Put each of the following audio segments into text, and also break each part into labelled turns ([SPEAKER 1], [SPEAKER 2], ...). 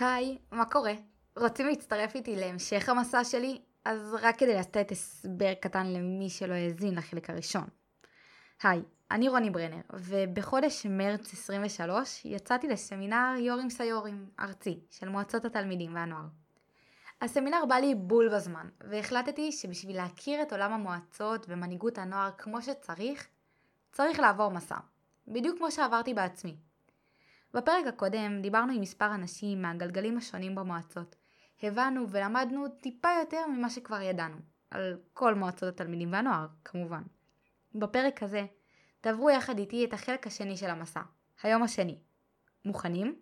[SPEAKER 1] היי, מה קורה? רוצים להצטרף איתי להמשך המסע שלי? אז רק כדי לתת הסבר קטן למי שלא האזין לחלק הראשון. היי, אני רוני ברנר, ובחודש מרץ 23 יצאתי לסמינר יורים סיורים ארצי של מועצות התלמידים והנוער. הסמינר בא לי בול בזמן, והחלטתי שבשביל להכיר את עולם המועצות ומנהיגות הנוער כמו שצריך, צריך לעבור מסע. בדיוק כמו שעברתי בעצמי. בפרק הקודם דיברנו עם מספר אנשים מהגלגלים השונים במועצות. הבנו ולמדנו טיפה יותר ממה שכבר ידענו, על כל מועצות התלמידים והנוער, כמובן. בפרק הזה תעברו יחד איתי את החלק השני של המסע, היום השני. מוכנים?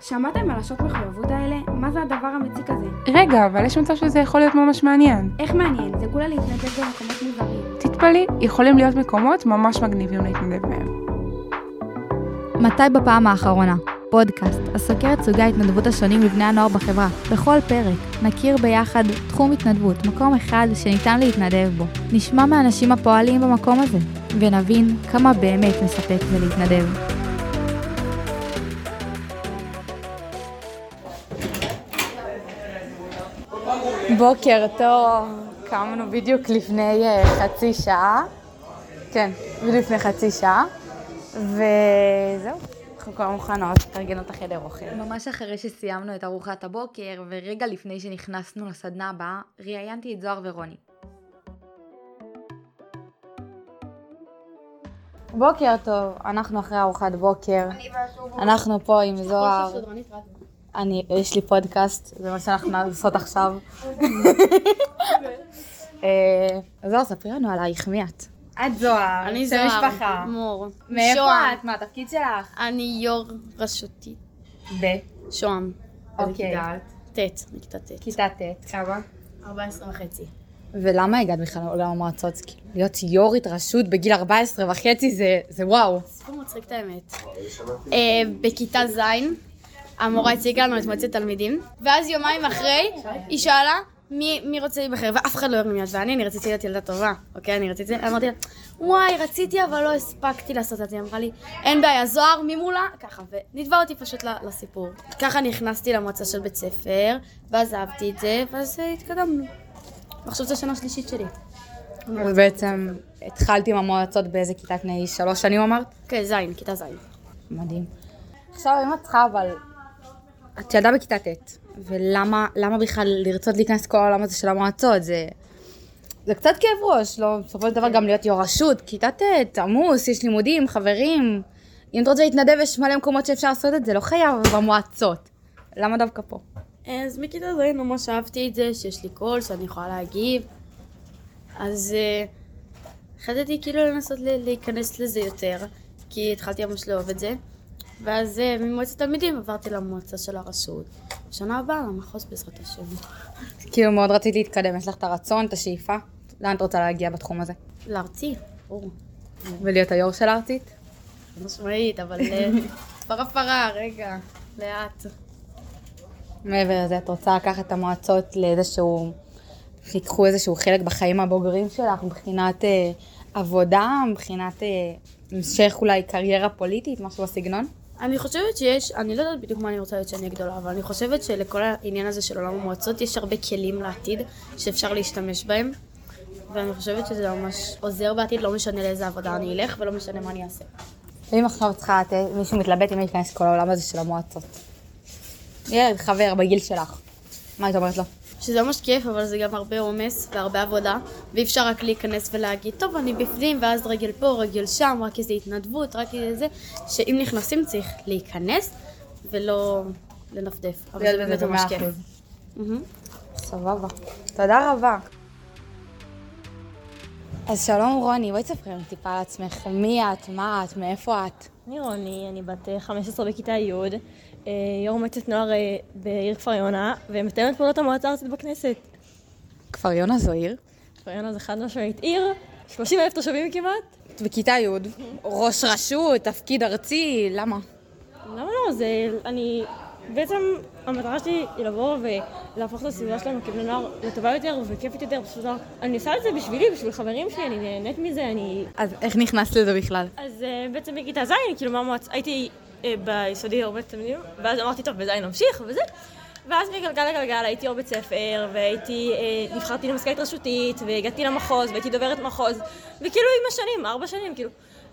[SPEAKER 2] שמעתם על השעות מחויבות האלה? מה זה הדבר המציק הזה?
[SPEAKER 3] רגע, אבל יש מצב שזה יכול להיות ממש מעניין.
[SPEAKER 2] איך מעניין? זה כולה להתנדב במקומות מוזרים.
[SPEAKER 3] תתפלאי, יכולים להיות מקומות ממש מגניבים להתנדב בהם.
[SPEAKER 1] מתי בפעם האחרונה? פודקאסט הסוקר את סוגי ההתנדבות השונים לבני הנוער בחברה. בכל פרק נכיר ביחד תחום התנדבות, מקום אחד שניתן להתנדב בו. נשמע מהאנשים הפועלים במקום הזה, ונבין כמה באמת מספק זה להתנדב. בוקר טוב, קמנו בדיוק לפני אה, חצי שעה. כן, בדיוק לפני חצי שעה. וזהו, אנחנו כבר מוכנות, תארגנו את החדר אוכל. ממש אחרי שסיימנו את ארוחת הבוקר, ורגע לפני שנכנסנו לסדנה הבאה, ראיינתי את זוהר ורוני. בוקר טוב, אנחנו אחרי ארוחת בוקר. אנחנו פה עם זוהר. אני, יש לי פודקאסט, זה מה שאנחנו נעשות עכשיו. אה, זוהר, ספרי לנו עלייך, מי את? את זוהר,
[SPEAKER 4] אני זוהר,
[SPEAKER 1] משפחה.
[SPEAKER 4] מור.
[SPEAKER 1] מאיפה
[SPEAKER 4] שוהם.
[SPEAKER 1] את? מה התפקיד שלך?
[SPEAKER 4] אני יו"ר רשותי.
[SPEAKER 1] ב.
[SPEAKER 4] שוהם.
[SPEAKER 1] אוקיי.
[SPEAKER 4] ט', מכיתה ט'.
[SPEAKER 1] כיתה ט'. כמה?
[SPEAKER 4] 14 וחצי.
[SPEAKER 1] ולמה הגעת בכלל לעולם המועצות? כאילו, להיות יו"רית רשות בגיל 14 וחצי זה, זה וואו.
[SPEAKER 4] סיפור מצחיק את האמת. אה, בכיתה ז', המורה הציגה לנו את מועצת תלמידים, ואז יומיים אחרי, היא שאלה, מי, מי רוצה להיבחר? ואף אחד לא הרים יד, ואני, אני רציתי להיות ילדה טובה, אוקיי? אני רציתי, אמרתי לה, וואי, רציתי אבל לא הספקתי לעשות את זה. היא אמרה לי, אין בעיה, זוהר, מי מולה? ככה, ונדבה אותי פשוט לסיפור. ככה נכנסתי למועצה של בית ספר, ואז אהבתי את זה, ואז התקדמנו. ועכשיו זו השנה השלישית שלי.
[SPEAKER 1] ובעצם התחלתי עם המועצות באיזה כיתת בני שלוש שנים אמרת?
[SPEAKER 4] כן, זין, כיתה זין.
[SPEAKER 1] מדהים. עכשיו אם את צריכה אבל, את ילדה בכיתה ט', ולמה למה בכלל לרצות להיכנס לכל העולם הזה של המועצות? זה, זה קצת כאב ראש, לא? בסופו של דבר גם להיות יו"ר רשות, כיתה ט', עמוס, יש לימודים, חברים. אם את רוצה להתנדב, יש מלא מקומות שאפשר לעשות את זה, לא חייב במועצות. למה דווקא פה?
[SPEAKER 4] אז מכיתה זין ממש אהבתי את זה, שיש לי קול, שאני יכולה להגיב. אז אה, החלטתי כאילו לנסות להיכנס לזה יותר, כי התחלתי ממש לאהוב את זה. ואז אה, ממועצת תלמידים עברתי למועצה של הרשות. בשנה הבאה למחוז בעזרת השם.
[SPEAKER 1] כאילו מאוד רצית להתקדם, יש לך את הרצון, את השאיפה? לאן את רוצה להגיע בתחום הזה?
[SPEAKER 4] לארצי, ברור.
[SPEAKER 1] ולהיות היו"ר של הארצית?
[SPEAKER 4] חד משמעית, אבל אה, פרה פרה, רגע, לאט.
[SPEAKER 1] מעבר לזה, את רוצה לקחת את המועצות לאיזשהו, שיקחו איזשהו חלק בחיים הבוגרים שלך, מבחינת אה, עבודה, מבחינת אה, המשך אולי קריירה פוליטית, משהו בסגנון?
[SPEAKER 4] אני חושבת שיש, אני לא יודעת בדיוק מה אני רוצה להיות אהיה גדולה, אבל אני חושבת שלכל העניין הזה של עולם המועצות יש הרבה כלים לעתיד שאפשר להשתמש בהם, ואני חושבת שזה ממש עוזר בעתיד, לא משנה לאיזה עבודה אני אלך ולא משנה מה אני אעשה.
[SPEAKER 1] ואם עכשיו צריכה לתת, מישהו מתלבט אם להיכנס לכל העולם הזה של המועצות. ילד, חבר, בגיל שלך. מה היית אומרת לו?
[SPEAKER 4] שזה ממש כיף, אבל זה גם הרבה עומס והרבה עבודה, ואי אפשר רק להיכנס ולהגיד, טוב, אני בפנים, ואז רגל פה, רגל שם, רק איזה התנדבות, רק איזה זה, שאם נכנסים צריך להיכנס ולא לנפדף. אבל זה באמת ממש כיף.
[SPEAKER 1] סבבה. תודה רבה. אז שלום רוני, בואי תספרי לנו טיפה על עצמך. מי את? מה את? מאיפה את?
[SPEAKER 5] אני רוני, אני בת אה, 15 בכיתה י', אה, יו"ר מועצת נוער אה, בעיר כפר יונה, ומתאמת פעולות המועצה הארצית בכנסת.
[SPEAKER 1] כפר יונה זו עיר?
[SPEAKER 5] כפר יונה זה חד משמעית עיר, 30 אלף תושבים כמעט.
[SPEAKER 1] את בכיתה י', ראש רשות, תפקיד ארצי, למה?
[SPEAKER 5] למה לא? זה... אני... בעצם המטרה שלי היא לבוא ולהפוך את הסביבה שלנו כבני נוער לטובה יותר וכיפית יותר. פשוט לא- אני עושה את זה בשבילי, בשביל חברים שלי, אני נהנית מזה, אני...
[SPEAKER 1] אז איך נכנסת לזה בכלל?
[SPEAKER 5] אז אה, בעצם בכיתה ז', כאילו מהמועצה, הייתי אה, ביסודי הרבה תלמידים, ואז אמרתי, טוב, בזה אני נמשיך, וזה. ואז מגלגל לגלגל הייתי יו"ר בית ספר, והייתי, אה, נבחרתי למזכ"לית רשותית, והגעתי למחוז, והייתי דוברת מחוז, וכאילו עם השנים, ארבע שנים, כאילו,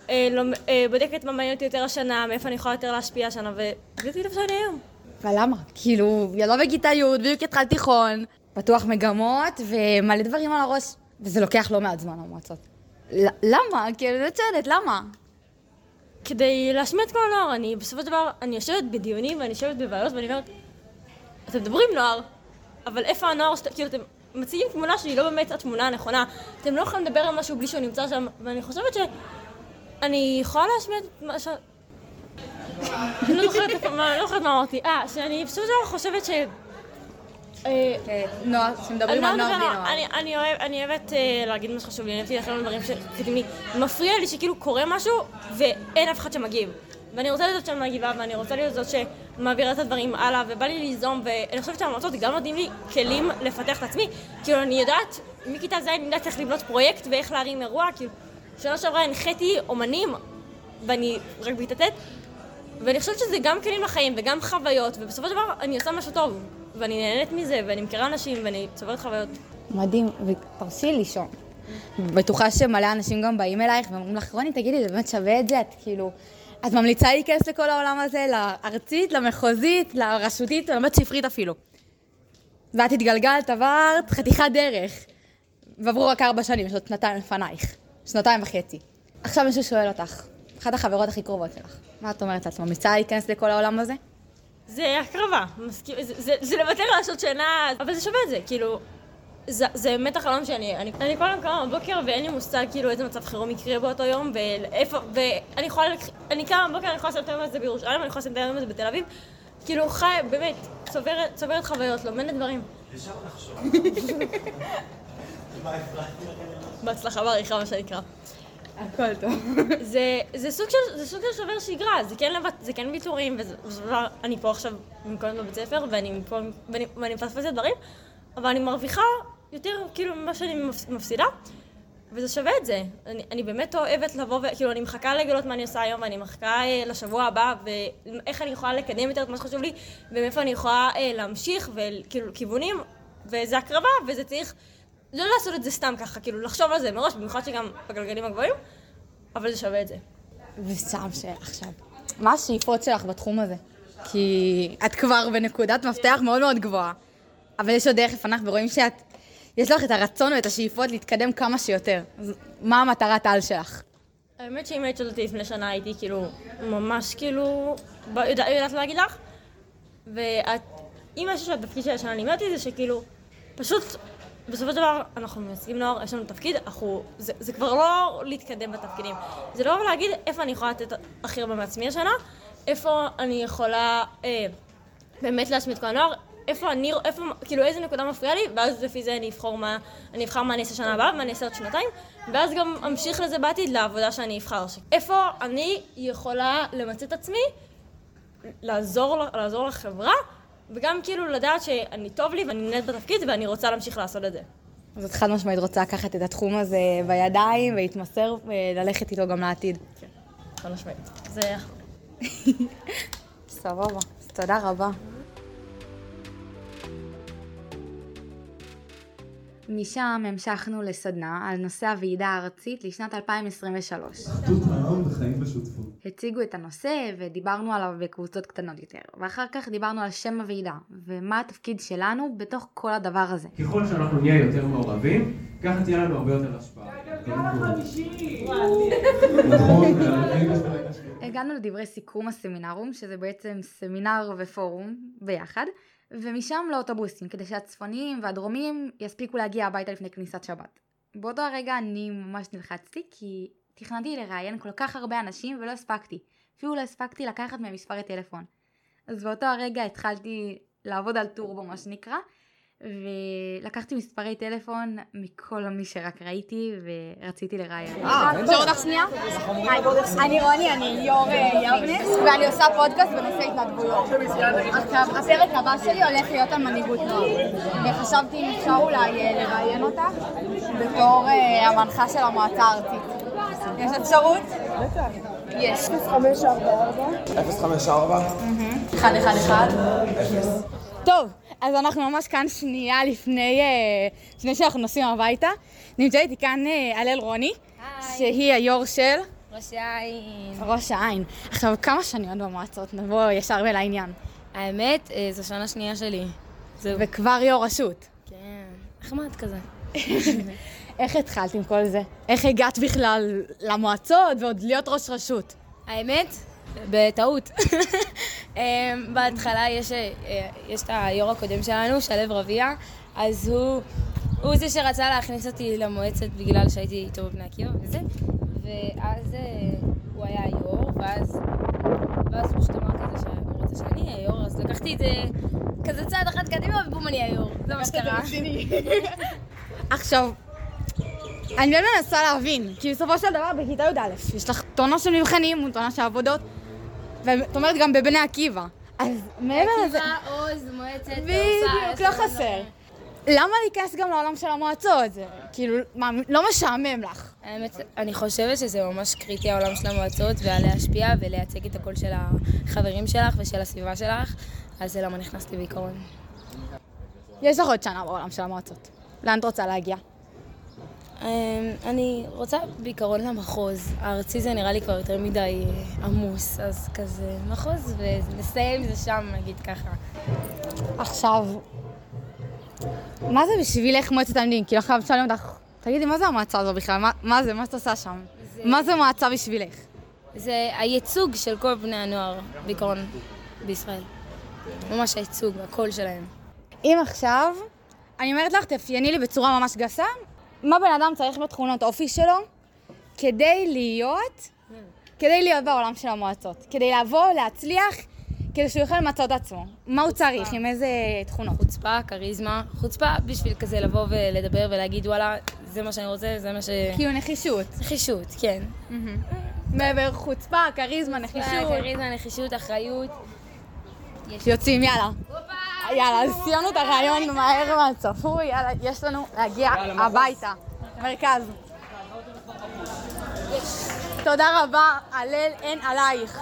[SPEAKER 5] אה, לא, אה, בודקת מה מעניין אותי יותר השנה, מאיפה אני יכולה יותר להשפיע השנה, והגעתי לאיפה שאני היום.
[SPEAKER 1] ולמה? כאילו, ילדה בכיתה י', בדיוק התחלת תיכון, פתוח מגמות ומלא דברים על הראש, וזה לוקח לא מעט זמן המועצות. למה? כאילו, אני שואלת, למה?
[SPEAKER 5] כדי להשמיע את כל הנוער, אני בסופו של דבר, אני יושבת בדיונים ואני יושבת בבעיות ואני אומרת, אתם מדברים נוער, אבל איפה הנוער, שת... כאילו אתם מציגים תמונה שהיא לא באמת התמונה הנכונה, אתם לא יכולים לדבר על משהו בלי שהוא נמצא שם, ואני חושבת שאני יכולה להשמיע את מה ש... אני לא אני לא זוכרת מה אמרתי, אה, שאני בסופו של דבר חושבת ש... אה,
[SPEAKER 1] נוער, שמדברים
[SPEAKER 5] אני
[SPEAKER 1] על
[SPEAKER 5] לא
[SPEAKER 1] נוער בלי
[SPEAKER 5] מדברת-
[SPEAKER 1] נוער.
[SPEAKER 5] אני- אני אוהב- אני אוהבת אה, להגיד מה שחשוב לי, אני אוהבת להילחם על דברים שכתיבים לי. מפריע לי שכאילו קורה משהו ואין אף אחד שמגיב. ואני רוצה להיות זאת שמגיבה, ואני רוצה להיות זאת שמעבירה את הדברים הלאה, ובא לי ליזום, ואני חושבת שהמועצות גם נותנים לי כלים לפתח את עצמי. כאילו, אני יודעת, מכיתה ז' אני יודעת איך לבנות פרויקט ואיך להרים אירוע, כאילו, שנה שעברה הנחיתי אומנים, ואני רק ט', ואני חושבת שזה גם כלים לחיים וגם חוויות, ובסופו של דבר אני עושה משהו טוב, ואני נהנית מזה, ואני מכירה אנשים, ואני צוברת חוויות.
[SPEAKER 1] מדהים, ותרשי לי לישון. בטוחה שמלא אנשים גם באים אלייך ואומרים לך, רוני, תגידי, זה באמת שווה את זה? את כאילו... את ממליצה להיכנס לכל העולם הזה, לארצית, למחוזית, לרשותית, לבית ספרית אפילו. ואת התגלגלת, עברת חתיכת דרך. ועברו רק ארבע שנים, יש עוד שנתיים לפנייך. שנתיים וחצי. עכשיו מישהו שואל אותך, אחת החברות הכי קרובות שלך, מה את אומרת? את ממליצה להיכנס לכל העולם הזה?
[SPEAKER 5] זה הקרבה, מסכים, זה, זה, זה לוותר על השעות שינה, אבל זה שווה את זה, כאילו, זה, זה באמת החלום שאני, אני, אני כל יום קמה בבוקר ואין לי מושג כאילו איזה מצב חירום יקרה באותו יום ואיפה, ואני יכולה, אני קמה בבוקר, אני יכולה לעשות את היום הזה בירושלים, אני יכולה לעשות את היום הזה בתל אביב, כאילו חי, באמת, צוברת, צוברת חוויות, לומדת דברים. בהצלחה בעריכה, מה שנקרא.
[SPEAKER 1] הכל טוב.
[SPEAKER 5] זה, זה, סוג של, זה סוג של שובר שגרה, זה כן, לבט, זה כן ויתורים, וזה- דבר אני פה עכשיו במקום בבית ספר, ואני, מפה, ואני, ואני מפספסת דברים, אבל אני מרוויחה יותר כאילו ממה שאני מפס- מפסידה, וזה שווה את זה. אני, אני באמת אוהבת לבוא, וכאילו אני מחכה לגלות מה אני עושה היום, ואני מחכה אה, לשבוע הבא, ואיך אני יכולה לקדם יותר את מה שחשוב לי, ומאיפה אני יכולה אה, להמשיך, וכאילו כיוונים, וזה הקרבה, וזה צריך... לא לעשות את זה סתם ככה, כאילו לחשוב על זה מראש, במיוחד שגם בגלגלים הגבוהים, אבל זה שווה את זה.
[SPEAKER 1] וסתם שעכשיו, מה השאיפות שלך בתחום הזה? כי את כבר בנקודת מפתח מאוד מאוד גבוהה, אבל יש עוד דרך לפניך ורואים שאת, יש לך את הרצון ואת השאיפות להתקדם כמה שיותר. אז מה המטרת על שלך?
[SPEAKER 5] האמת שאם היית שואלת לפני שנה הייתי כאילו, ממש כאילו, ב- יודע- יודעת להגיד לך, ואת, אם משהו שהתפקיד של השנה לימד אותי זה שכאילו, פשוט, בסופו של דבר אנחנו מייצגים נוער, יש לנו תפקיד, אנחנו, זה, זה כבר לא להתקדם בתפקידים, זה לא להגיד איפה אני יכולה לתת הכי הרבה מעצמי השנה, איפה אני יכולה אה, באמת להשמיע את כל הנוער, איפה אני, איפה, כאילו איזה נקודה מפריעה לי, ואז לפי זה אני אבחר מה, אני אבחר מה אני אעשה שנה הבאה, ומה אני אעשה עוד שנתיים, ואז גם אמשיך לזה בעתיד לעבודה שאני אבחר. איפה אני יכולה למצא את עצמי, לעזור, לעזור לחברה, וגם כאילו לדעת שאני טוב לי ואני נהנית בתפקיד ואני רוצה להמשיך לעשות את זה.
[SPEAKER 1] אז את חד משמעית רוצה לקחת את התחום הזה בידיים ולהתמסר וללכת איתו גם לעתיד.
[SPEAKER 5] חד משמעית. זה...
[SPEAKER 1] סבבה, תודה רבה. משם המשכנו לסדנה על נושא הוועידה הארצית לשנת 2023.
[SPEAKER 6] אחדות העם וחיים בשותפות.
[SPEAKER 1] הציגו את הנושא ודיברנו עליו בקבוצות קטנות יותר, ואחר כך דיברנו על שם הוועידה, ומה התפקיד שלנו בתוך כל הדבר הזה.
[SPEAKER 7] ככל שאנחנו נהיה יותר מעורבים, ככה תהיה לנו הרבה יותר השפעה.
[SPEAKER 1] הגענו לדברי סיכום הסמינרום, שזה בעצם סמינר ופורום ביחד, ומשם לאוטובוסים, כדי שהצפוניים והדרומיים יספיקו להגיע הביתה לפני כניסת שבת. באותו הרגע אני ממש נלחצתי, כי תכננתי לראיין כל כך הרבה אנשים ולא הספקתי. אפילו לא הספקתי לקחת מהם מספרי טלפון. אז באותו הרגע התחלתי לעבוד על טורבו, מה שנקרא, ולקחתי מספרי טלפון מכל מי שרק ראיתי ורציתי לראיין.
[SPEAKER 2] אפשר אותך שנייה? אני רוני, אני יו"ר אה, יבנס, ואני עושה פודקאסט בנושא התנדבויות. הפרק הבא שלי הולך להיות על מנהיגות נוער, וחשבתי אם אפשר אולי אה, לראיין אותך בתור אה, המנחה של המועצה הארצית. יש אפשרות?
[SPEAKER 1] יש.
[SPEAKER 8] 054?
[SPEAKER 1] אחד, אחד, אחד. טוב, אז אנחנו ממש כאן שנייה לפני, אה, לפני שאנחנו נוסעים הביתה. נמצאת איתי כאן אה, הלל רוני, שהיא היו"ר של
[SPEAKER 9] ראש העין.
[SPEAKER 1] ראש העין. עכשיו, כמה שנים עוד במועצות? נבוא ישר ולעניין.
[SPEAKER 9] האמת, אה, זו שנה שנייה שלי. זהו.
[SPEAKER 1] וכבר יו"ר רשות.
[SPEAKER 9] כן, נחמד כזה.
[SPEAKER 1] איך התחלת עם כל זה? איך הגעת בכלל למועצות ועוד להיות ראש רשות?
[SPEAKER 9] האמת, בטעות. אמ, בהתחלה יש, אה, יש את היו"ר הקודם שלנו, שלו רביע, אז הוא, הוא זה שרצה להכניס אותי למועצת בגלל שהייתי איתו בבני עקיבא וזה, ואז אה, הוא היה היו"ר, ואז, ואז הוא פשוט אמר כזה שהוא רוצה שאני אהיה היו"ר, אז לקחתי את זה כזה צעד אחד קדימה ובום אני היו"ר, זה מה שקרה.
[SPEAKER 1] עכשיו, אני באמת מנסה להבין, כי בסופו של דבר בכיתה י"א יש לך טונה של מבחנים וטונה של עבודות, ואת אומרת גם בבני עקיבא. אז מעבר לזה...
[SPEAKER 9] עקיבא, עוז, מועצת,
[SPEAKER 1] בדיוק, לא חסר. למה להיכנס גם לעולם של המועצות? זה כאילו, מה, לא משעמם לך.
[SPEAKER 9] האמת, אני חושבת שזה ממש קריטי העולם של המועצות ולהשפיע ולייצג את הקול של החברים שלך ושל הסביבה שלך, אז זה למה נכנסתי בעיקרון.
[SPEAKER 1] יש לך עוד שנה בעולם של המועצות. לאן את רוצה להגיע?
[SPEAKER 9] אמ, אני רוצה בעיקרון למחוז. הארצי זה נראה לי כבר יותר מדי עמוס, אז כזה מחוז ונסיים עם זה שם, נגיד ככה.
[SPEAKER 1] עכשיו, מה זה בשבילך מועצת תלמידים? כאילו עכשיו שואלים אותך, תגידי, מה זה המועצה הזו בכלל? מה, מה זה? מה את עושה שם? מה זה מועצה בשבילך?
[SPEAKER 9] זה הייצוג של כל בני הנוער בעיקרון בישראל. ממש הייצוג, הקול שלהם.
[SPEAKER 1] אם עכשיו, אני אומרת לך, תאפייני לי בצורה ממש גסה, מה בן אדם צריך בתכונות אופי שלו כדי להיות, כדי להיות בעולם של המועצות, כדי לבוא, להצליח, כדי שהוא יוכל למצוא את עצמו. מה הוא צריך, עם איזה תכונות?
[SPEAKER 9] חוצפה, כריזמה, חוצפה בשביל כזה לבוא ולדבר ולהגיד וואלה, זה מה שאני רוצה, זה מה ש...
[SPEAKER 1] כאילו נחישות.
[SPEAKER 9] נחישות, כן.
[SPEAKER 1] מעבר חוצפה, כריזמה, נחישות.
[SPEAKER 9] כריזמה, נחישות, אחריות.
[SPEAKER 1] יוצאים, יאללה. יאללה, אז סיימנו את הרעיון מהר מהצפוי, יאללה, יש לנו להגיע הביתה. מרכז. תודה רבה, הלל אין עלייך.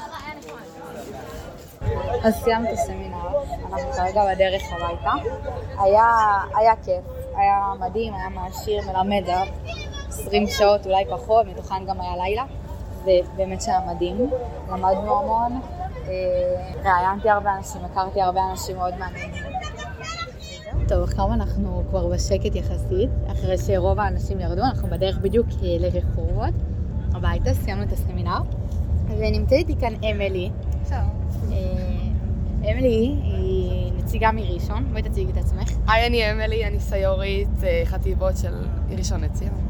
[SPEAKER 1] אז סיימת את הסמינר, אנחנו כרגע בדרך הביתה. היה, היה כיף, היה מדהים, היה מעשיר, מלמד, זה היה 20 שעות, אולי פחות, מתוכן גם היה לילה, ובאמת שהיה מדהים. למדנו המון, אה, ראיינתי הרבה אנשים, הכרתי הרבה אנשים מאוד מעניינים. טוב, עכשיו אנחנו כבר בשקט יחסית, אחרי שרוב האנשים ירדו, אנחנו בדרך בדיוק אה, לרחובות, הביתה, סיימנו את הסמינר, ונמצאת איתי כאן אמילי. אה, אמילי היא נציגה מראשון, בואי תציגי את עצמך.
[SPEAKER 3] היי, אני אמילי, אני סיורית אה, חטיבות של ראשון לציון.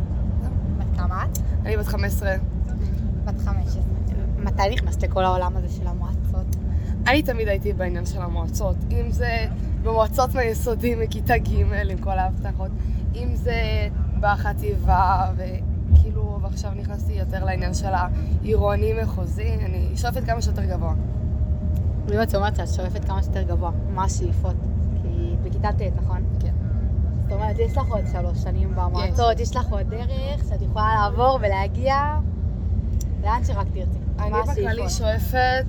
[SPEAKER 1] בת כמה את?
[SPEAKER 3] אני בת 15.
[SPEAKER 1] בת 15. מתי נכנסת לכל העולם הזה של המועצות?
[SPEAKER 3] אני תמיד הייתי בעניין של המועצות, אם זה במועצות מהיסודי מכיתה ג' עם כל ההבטחות, אם זה בחטיבה, וכאילו, ועכשיו נכנסתי יותר לעניין של העירוני-מחוזי, אני שואפת כמה שיותר גבוה.
[SPEAKER 1] אם את אומרת שאת שואפת כמה שיותר גבוה, מה השאיפות? כי בכיתה ט', נכון?
[SPEAKER 3] כן.
[SPEAKER 1] זאת אומרת, יש לך עוד שלוש שנים במועצות, יש לך עוד דרך שאת יכולה לעבור ולהגיע לאן שרק תרצי.
[SPEAKER 3] אני בכללי? שואפת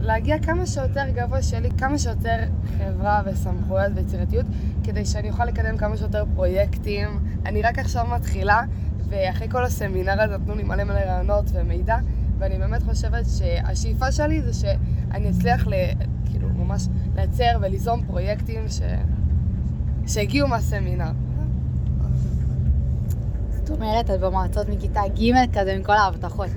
[SPEAKER 3] להגיע כמה שיותר גבוה, שיהיה לי כמה שיותר חברה וסמכויות ויצירתיות, כדי שאני אוכל לקדם כמה שיותר פרויקטים. אני רק עכשיו מתחילה, ואחרי כל הסמינר הזה נתנו לי מלא מלא רעיונות ומידע, ואני באמת חושבת שהשאיפה שלי זה שאני אצליח ל... כאילו, ממש לייצר וליזום פרויקטים ש... שהגיעו מהסמינר.
[SPEAKER 1] זאת אומרת, את במועצות מכיתה ג' כזה עם כל ההבטחות.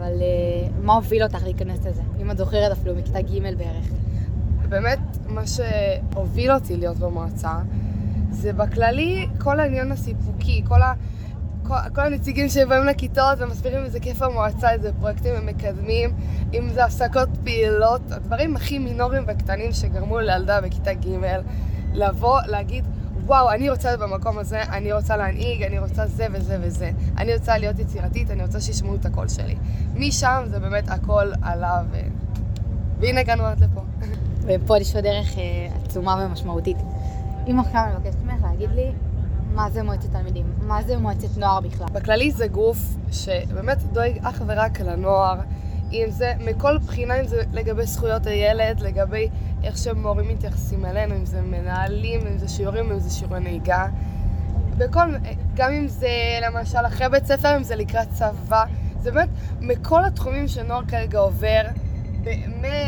[SPEAKER 1] אבל אה, מה הוביל אותך להיכנס לזה? אם את זוכרת אפילו מכיתה ג' בערך.
[SPEAKER 3] באמת, מה שהוביל אותי להיות במועצה, זה בכללי כל העניין הסיפוקי, כל, ה, כל, כל הנציגים שבאים לכיתות ומסבירים איזה כיף המועצה, איזה פרויקטים הם מקדמים, אם זה הפסקות פעילות, הדברים הכי מינוריים וקטנים שגרמו לילדה בכיתה ג' לבוא, להגיד, וואו, אני רוצה להיות במקום הזה, אני רוצה להנהיג, אני רוצה זה וזה וזה. אני רוצה להיות יצירתית, אני רוצה שישמעו את הקול שלי. משם זה באמת הכל עלה, ו... והנה הגענו עד לפה.
[SPEAKER 1] ופה יש לו דרך אה, עצומה ומשמעותית. אם עכשיו אני מבקשת ממך להגיד לי מה זה מועצת תלמידים? מה זה מועצת נוער בכלל?
[SPEAKER 3] בכללי זה גוף שבאמת דואג אך ורק לנוער, אם זה מכל בחינה, אם זה לגבי זכויות הילד, לגבי איך שמורים מתייחסים אלינו, אם זה מנהלים, אם זה שיעורים, אם זה שיעורי נהיגה. בכל, גם אם זה למשל אחרי בית ספר, אם זה לקראת צבא, זה באמת מכל התחומים שנוער כרגע עובר,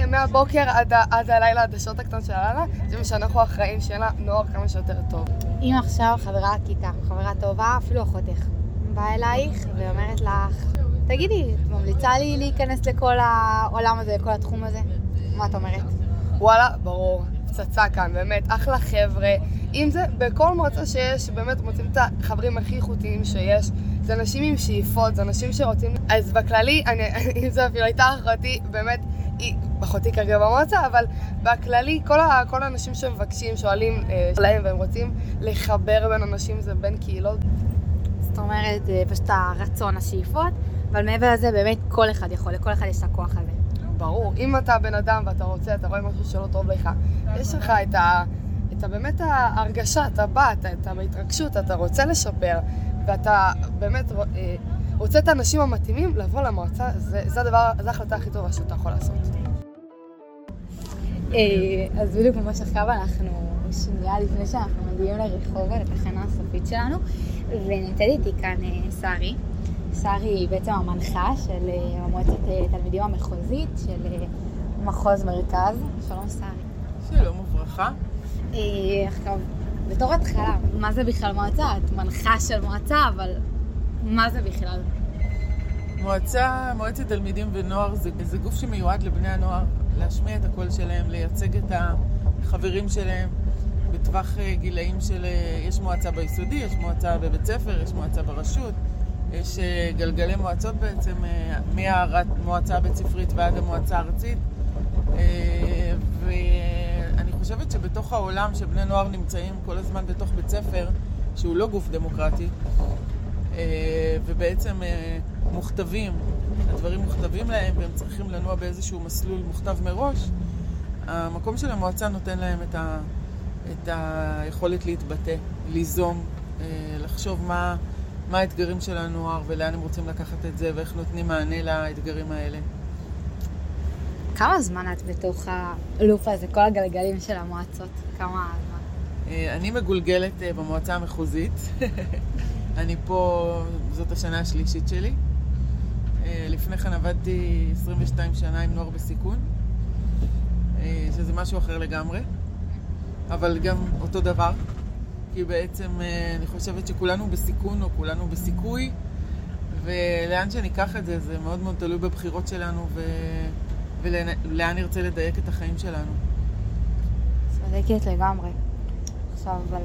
[SPEAKER 3] מהבוקר עד, עד הלילה, עד השעות הקטנות של הלילה, זה מה שאנחנו אחראים, שיהיה לנוער כמה שיותר טוב.
[SPEAKER 1] אם עכשיו חברה כיתה, חברה טובה, אפילו אחותך, באה אלייך ואומרת לך, תגידי, את ממליצה לי להיכנס לכל העולם הזה, לכל התחום הזה? מה את אומרת?
[SPEAKER 3] וואלה, ברור. פצצה כאן, באמת, אחלה חבר'ה. אם זה בכל מועצה שיש, באמת מוצאים את החברים הכי איכותיים שיש. זה אנשים עם שאיפות, זה אנשים שרוצים... אז בכללי, אני, אם זה אפילו הייתה אחותי, באמת, היא, אחותי כרגע במועצה, אבל בכללי, כל, ה, כל האנשים שמבקשים, שואלים אה, להם, והם רוצים לחבר בין אנשים, זה בין קהילות.
[SPEAKER 1] זאת אומרת, זה פשוט הרצון, השאיפות, אבל מעבר לזה, באמת כל אחד יכול, לכל אחד יש את הכוח הזה.
[SPEAKER 3] ברור. אם אתה בן אדם ואתה רוצה, אתה רואה משהו שלא טוב לך, יש לך את ה... את ה באמת ההרגשה, אתה בא, אתה, אתה בהתרגשות, אתה רוצה לשפר, ואתה באמת אה, רוצה את האנשים המתאימים לבוא למועצה, זה, זה הדבר, זו ההחלטה הכי טובה שאתה יכול לעשות.
[SPEAKER 1] אה, אז בדיוק ממש עכשיו אנחנו שנייה לפני שאנחנו מגיעים לרחובה, לתחנה הסופית שלנו, ונמצאת איתי כאן אה, שרי. שרי היא בעצם המנחה של המועצת תלמידים המחוזית של מחוז מרכז. שלום שרי.
[SPEAKER 10] שלום וברכה.
[SPEAKER 1] עכשיו, בתור התחלה, מה זה בכלל מועצה? את מנחה של מועצה, אבל מה זה בכלל?
[SPEAKER 10] מועצה, מועצת תלמידים ונוער זה, זה גוף שמיועד לבני הנוער להשמיע את הקול שלהם, לייצג את החברים שלהם בטווח גילאים של... יש מועצה ביסודי, יש מועצה בבית ספר, יש מועצה ברשות, יש גלגלי מועצות בעצם, מהמועצה הבית ספרית ועד המועצה הארצית. ו... חושבת שבתוך העולם שבני נוער נמצאים כל הזמן בתוך בית ספר, שהוא לא גוף דמוקרטי, אה, ובעצם אה, מוכתבים, הדברים מוכתבים להם והם צריכים לנוע באיזשהו מסלול מוכתב מראש, המקום של המועצה נותן להם את, ה, את היכולת להתבטא, ליזום, אה, לחשוב מה, מה האתגרים של הנוער ולאן הם רוצים לקחת את זה ואיך נותנים מענה לאתגרים האלה.
[SPEAKER 1] כמה זמן את בתוך הלופ הזה, כל הגלגלים של המועצות? כמה זמן?
[SPEAKER 10] אה, אני מגולגלת אה, במועצה המחוזית. אני פה, זאת השנה השלישית שלי. אה, לפני כן עבדתי 22 שנה עם נוער בסיכון, שזה משהו אחר לגמרי, אבל גם אותו דבר, כי בעצם אני חושבת שכולנו בסיכון או כולנו בסיכוי, ולאן שניקח את זה, זה מאוד מאוד תלוי בבחירות שלנו, ו... ולאן נרצה לדייק את החיים שלנו.
[SPEAKER 1] צודקת לגמרי. עכשיו, אבל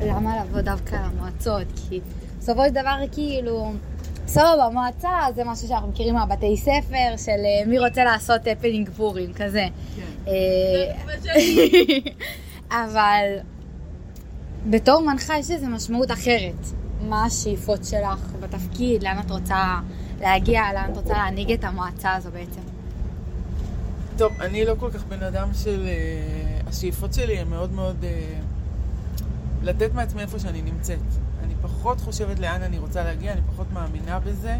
[SPEAKER 1] למה לבוא דווקא למועצות? כי בסופו של דבר, כאילו, סבבה, מועצה זה משהו שאנחנו מכירים מהבתי ספר, של אה, מי רוצה לעשות הפנינג פורים, כזה. כן. אה, אבל בתור מנחה יש איזו משמעות אחרת. מה השאיפות שלך בתפקיד, לאן את רוצה להגיע, לאן את רוצה להנהיג את המועצה הזו בעצם?
[SPEAKER 10] טוב, אני לא כל כך בן אדם של... Uh, השאיפות שלי הן מאוד מאוד... Uh, לתת מעצמי איפה שאני נמצאת. אני פחות חושבת לאן אני רוצה להגיע, אני פחות מאמינה בזה.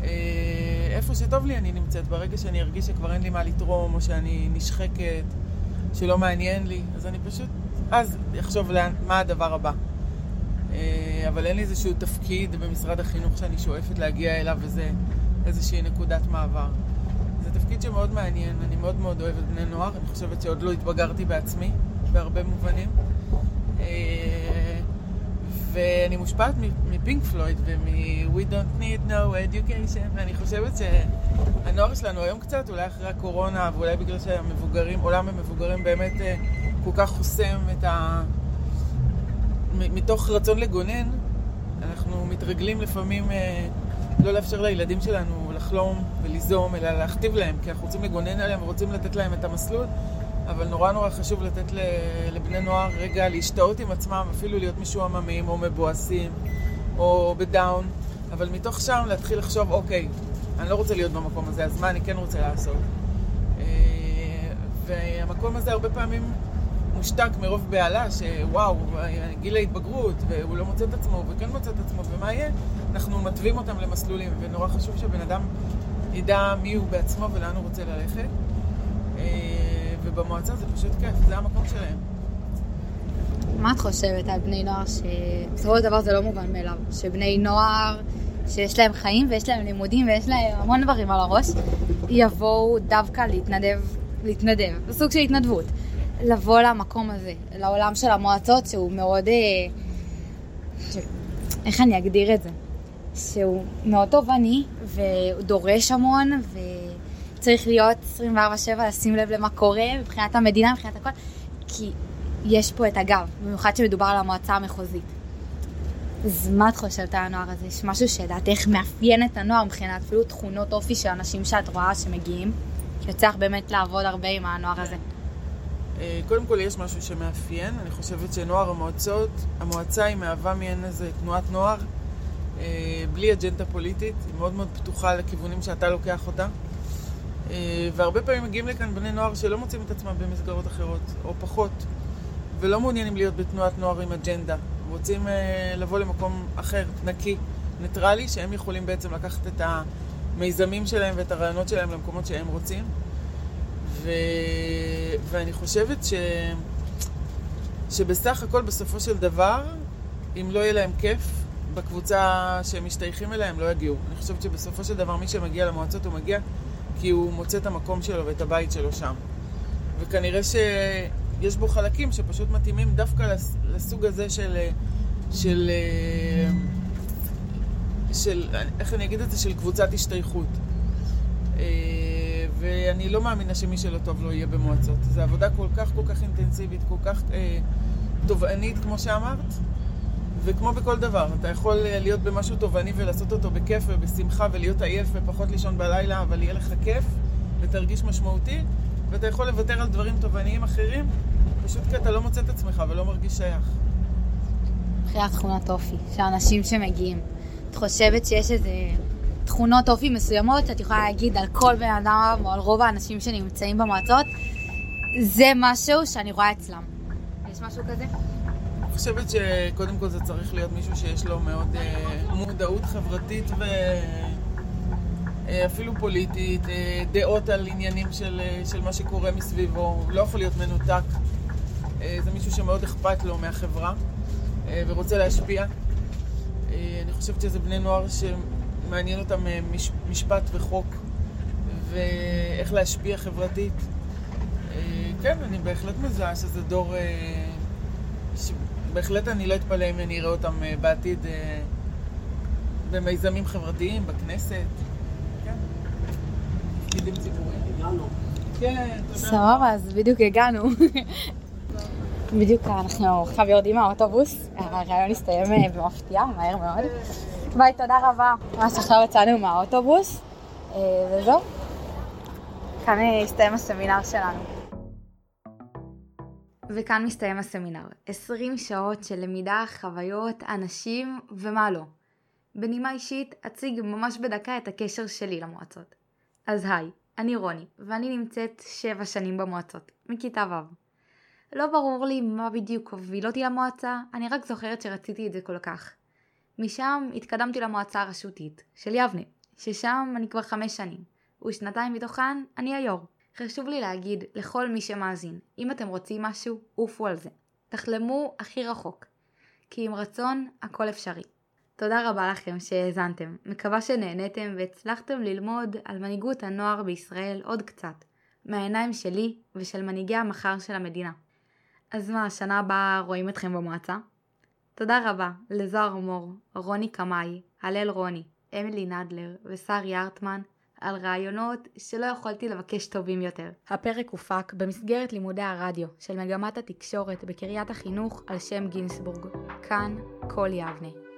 [SPEAKER 10] Uh, איפה שטוב לי אני נמצאת. ברגע שאני ארגיש שכבר אין לי מה לתרום, או שאני נשחקת, שלא מעניין לי, אז אני פשוט... אז אחשוב לאן, מה הדבר הבא. Uh, אבל אין לי איזשהו תפקיד במשרד החינוך שאני שואפת להגיע אליו, וזה איזושהי נקודת מעבר. זה תפקיד שמאוד מעניין, אני מאוד מאוד אוהבת בני נוער, אני חושבת שעוד לא התבגרתי בעצמי, בהרבה מובנים. אה, ואני מושפעת מפינק פלויד ומ-We don't need no education, ואני חושבת שהנוער שלנו היום קצת, אולי אחרי הקורונה, ואולי בגלל שהמבוגרים, עולם המבוגרים באמת אה, כל כך חוסם את ה... מתוך רצון לגונן, אנחנו מתרגלים לפעמים אה, לא לאפשר לילדים שלנו לחלום וליזום, אלא להכתיב להם, כי אנחנו רוצים לגונן עליהם ורוצים לתת להם את המסלול, אבל נורא נורא חשוב לתת לבני נוער רגע להשתאות עם עצמם, אפילו להיות משועממים או מבואסים או בדאון, אבל מתוך שם להתחיל לחשוב, אוקיי, אני לא רוצה להיות במקום הזה, אז מה אני כן רוצה לעשות? אה, והמקום הזה הרבה פעמים מושתק מרוב בהלה, שוואו, גיל ההתבגרות, והוא לא מוצא את עצמו, וכן מוצא את עצמו, ומה יהיה? אנחנו מתווים אותם למסלולים, ונורא חשוב שבן אדם ידע מי הוא בעצמו ולאן הוא רוצה ללכת. אה, ובמועצה זה פשוט כיף, זה המקום שלהם.
[SPEAKER 1] מה את חושבת על בני נוער שבסופו של דבר זה לא מובן מאליו, שבני נוער שיש להם חיים ויש להם לימודים ויש להם המון דברים על הראש, יבואו דווקא להתנדב, להתנדב, סוג של התנדבות, לבוא למקום הזה, לעולם של המועצות שהוא מאוד, אה, ש... איך אני אגדיר את זה? שהוא מאוד תובעני והוא דורש המון וצריך להיות 24/7 לשים לב למה קורה מבחינת המדינה, מבחינת הכל, כי יש פה את הגב, במיוחד שמדובר על המועצה המחוזית. אז מה את חושבת על הנוער הזה? יש משהו שלדעתך מאפיין את הנוער מבחינת אפילו תכונות אופי של אנשים שאת רואה שמגיעים? יוצא לך באמת לעבוד הרבה עם הנוער הזה.
[SPEAKER 10] אה, קודם כל יש משהו שמאפיין, אני חושבת שנוער המועצות, המועצה היא מהווה מעין איזה תנועת נוער, אה, בלי אג'נדה פוליטית, היא מאוד מאוד פתוחה לכיוונים שאתה לוקח אותה. אה, והרבה פעמים מגיעים לכאן בני נוער שלא מוצאים את עצמם במסגרות אחרות, או פחות, ולא מעוניינים להיות בתנועת נוער עם אג'נדה. רוצים לבוא למקום אחר, נקי, ניטרלי, שהם יכולים בעצם לקחת את המיזמים שלהם ואת הרעיונות שלהם למקומות שהם רוצים. ו... ואני חושבת ש... שבסך הכל, בסופו של דבר, אם לא יהיה להם כיף בקבוצה שהם משתייכים אליה, הם לא יגיעו. אני חושבת שבסופו של דבר, מי שמגיע למועצות, הוא מגיע כי הוא מוצא את המקום שלו ואת הבית שלו שם. וכנראה שיש בו חלקים שפשוט מתאימים דווקא לסוג הזה של... של... של... איך אני אגיד את זה? של קבוצת השתייכות. ואני לא מאמינה שמי שלא טוב לא יהיה במועצות. זו עבודה כל כך כל כך אינטנסיבית, כל כך אה, תובענית, כמו שאמרת, וכמו בכל דבר, אתה יכול אה, להיות במשהו תובעני ולעשות אותו בכיף ובשמחה ולהיות עייף ופחות לישון בלילה, אבל יהיה לך כיף ותרגיש משמעותי, ואתה יכול לוותר על דברים תובעניים אחרים, פשוט כי אתה לא מוצא את עצמך ולא מרגיש שייך.
[SPEAKER 1] מבחינת תכונת אופי, שאנשים שמגיעים. את חושבת שיש איזה תכונות אופי מסוימות שאת יכולה להגיד על כל בן אדם או על רוב האנשים שנמצאים במועצות, זה משהו שאני רואה אצלם. יש משהו כזה?
[SPEAKER 10] אני חושבת שקודם כל זה צריך להיות מישהו שיש לו מאוד אה, מודעות חברתית ואפילו אה, פוליטית, אה, דעות על עניינים של, אה, של מה שקורה מסביבו, לא יכול להיות מנותק. זה מישהו שמאוד אכפת לו מהחברה ורוצה להשפיע. אני חושבת שזה בני נוער שהם... מעניין אותם אה, מש, משפט וחוק ואיך להשפיע חברתית. אה, כן, אני בהחלט מזהה שזה דור... אה, בהחלט אני לא אתפלא אם אני אראה אותם בעתיד במיזמים חברתיים, בכנסת. כן. תפקידים ציבוריים. הגענו. כן, תודה.
[SPEAKER 1] סבבה, אז בדיוק הגענו. בדיוק אנחנו עכשיו יורדים מהאוטובוס, הרעיון הסתיים במפתיע, מהר מאוד. ביי, תודה רבה. ממש עכשיו יצאנו מהאוטובוס, אה, וזהו. כאן הסתיים הסמינר שלנו. וכאן מסתיים הסמינר. 20 שעות של למידה, חוויות, אנשים ומה לא. בנימה אישית, אציג ממש בדקה את הקשר שלי למועצות. אז היי, אני רוני, ואני נמצאת 7 שנים במועצות, מכיתה ו'. לא ברור לי מה בדיוק הוביל אותי למועצה, אני רק זוכרת שרציתי את זה כל כך. משם התקדמתי למועצה הרשותית של יבנה, ששם אני כבר חמש שנים, ושנתיים מתוכן אני היו"ר. חשוב לי להגיד לכל מי שמאזין, אם אתם רוצים משהו, עופו על זה. תחלמו הכי רחוק, כי עם רצון הכל אפשרי. תודה רבה לכם שהאזנתם, מקווה שנהניתם והצלחתם ללמוד על מנהיגות הנוער בישראל עוד קצת, מהעיניים שלי ושל מנהיגי המחר של המדינה. אז מה, השנה הבאה רואים אתכם במועצה? תודה רבה לזוהר מור, רוני קמאי, הלל רוני, אמילי נדלר ושרי ארטמן על רעיונות שלא יכולתי לבקש טובים יותר. הפרק הופק במסגרת לימודי הרדיו של מגמת התקשורת בקריית החינוך על שם גינסבורג. כאן כל יבנה.